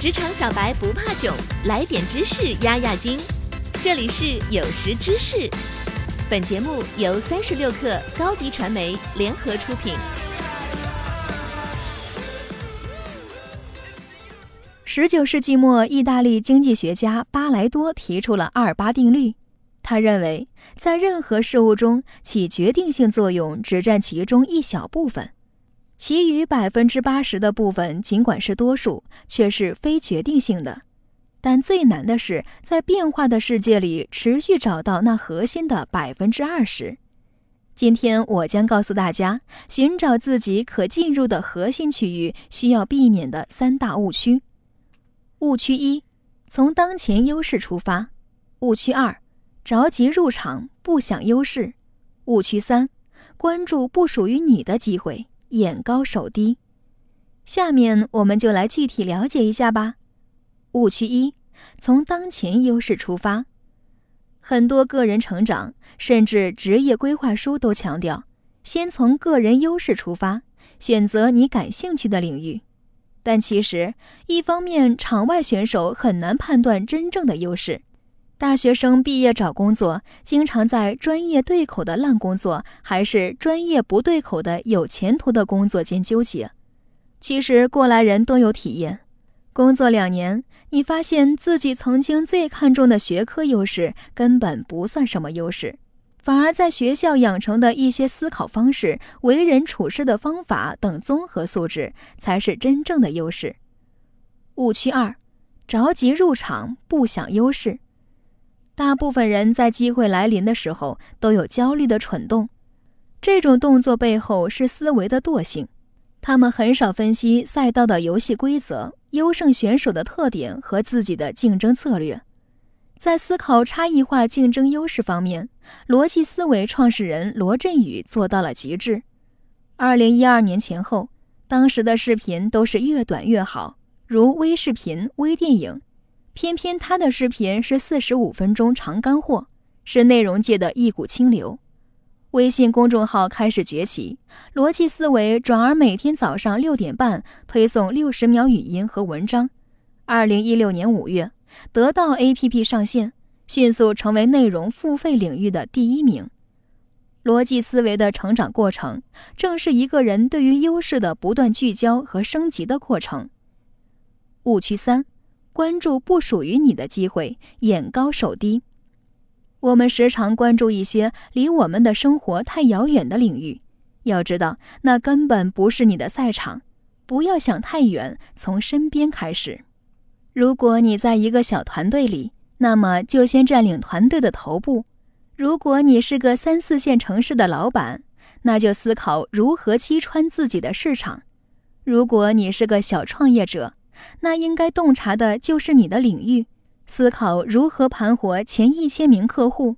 职场小白不怕囧，来点知识压压惊。这里是有识知识，本节目由三十六克高低传媒联合出品。十九世纪末，意大利经济学家巴莱多提出了二八定律。他认为，在任何事物中起决定性作用只占其中一小部分。其余百分之八十的部分，尽管是多数，却是非决定性的。但最难的是在变化的世界里持续找到那核心的百分之二十。今天我将告诉大家，寻找自己可进入的核心区域需要避免的三大误区。误区一：从当前优势出发；误区二：着急入场，不想优势；误区三：关注不属于你的机会。眼高手低，下面我们就来具体了解一下吧。误区一：从当前优势出发，很多个人成长甚至职业规划书都强调，先从个人优势出发，选择你感兴趣的领域。但其实，一方面场外选手很难判断真正的优势。大学生毕业找工作，经常在专业对口的烂工作，还是专业不对口的有前途的工作间纠结。其实过来人都有体验，工作两年，你发现自己曾经最看重的学科优势根本不算什么优势，反而在学校养成的一些思考方式、为人处事的方法等综合素质才是真正的优势。误区二：着急入场，不想优势。大部分人在机会来临的时候都有焦虑的蠢动，这种动作背后是思维的惰性。他们很少分析赛道的游戏规则、优胜选手的特点和自己的竞争策略。在思考差异化竞争优势方面，逻辑思维创始人罗振宇做到了极致。二零一二年前后，当时的视频都是越短越好，如微视频、微电影。偏偏他的视频是四十五分钟长干货，是内容界的一股清流。微信公众号开始崛起，逻辑思维转而每天早上六点半推送六十秒语音和文章。二零一六年五月，得到 APP 上线，迅速成为内容付费领域的第一名。逻辑思维的成长过程，正是一个人对于优势的不断聚焦和升级的过程。误区三。关注不属于你的机会，眼高手低。我们时常关注一些离我们的生活太遥远的领域，要知道那根本不是你的赛场。不要想太远，从身边开始。如果你在一个小团队里，那么就先占领团队的头部；如果你是个三四线城市的老板，那就思考如何击穿自己的市场；如果你是个小创业者，那应该洞察的就是你的领域，思考如何盘活前一千名客户。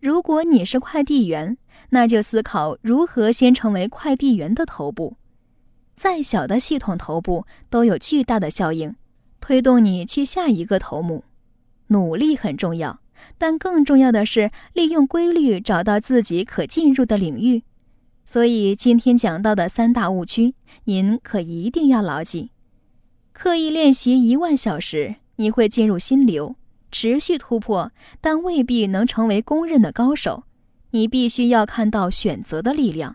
如果你是快递员，那就思考如何先成为快递员的头部。再小的系统头部都有巨大的效应，推动你去下一个头目。努力很重要，但更重要的是利用规律找到自己可进入的领域。所以今天讲到的三大误区，您可一定要牢记。刻意练习一万小时，你会进入心流，持续突破，但未必能成为公认的高手。你必须要看到选择的力量。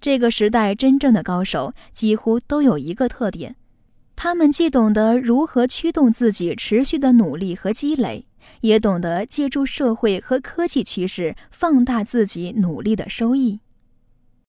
这个时代真正的高手几乎都有一个特点：他们既懂得如何驱动自己持续的努力和积累，也懂得借助社会和科技趋势放大自己努力的收益。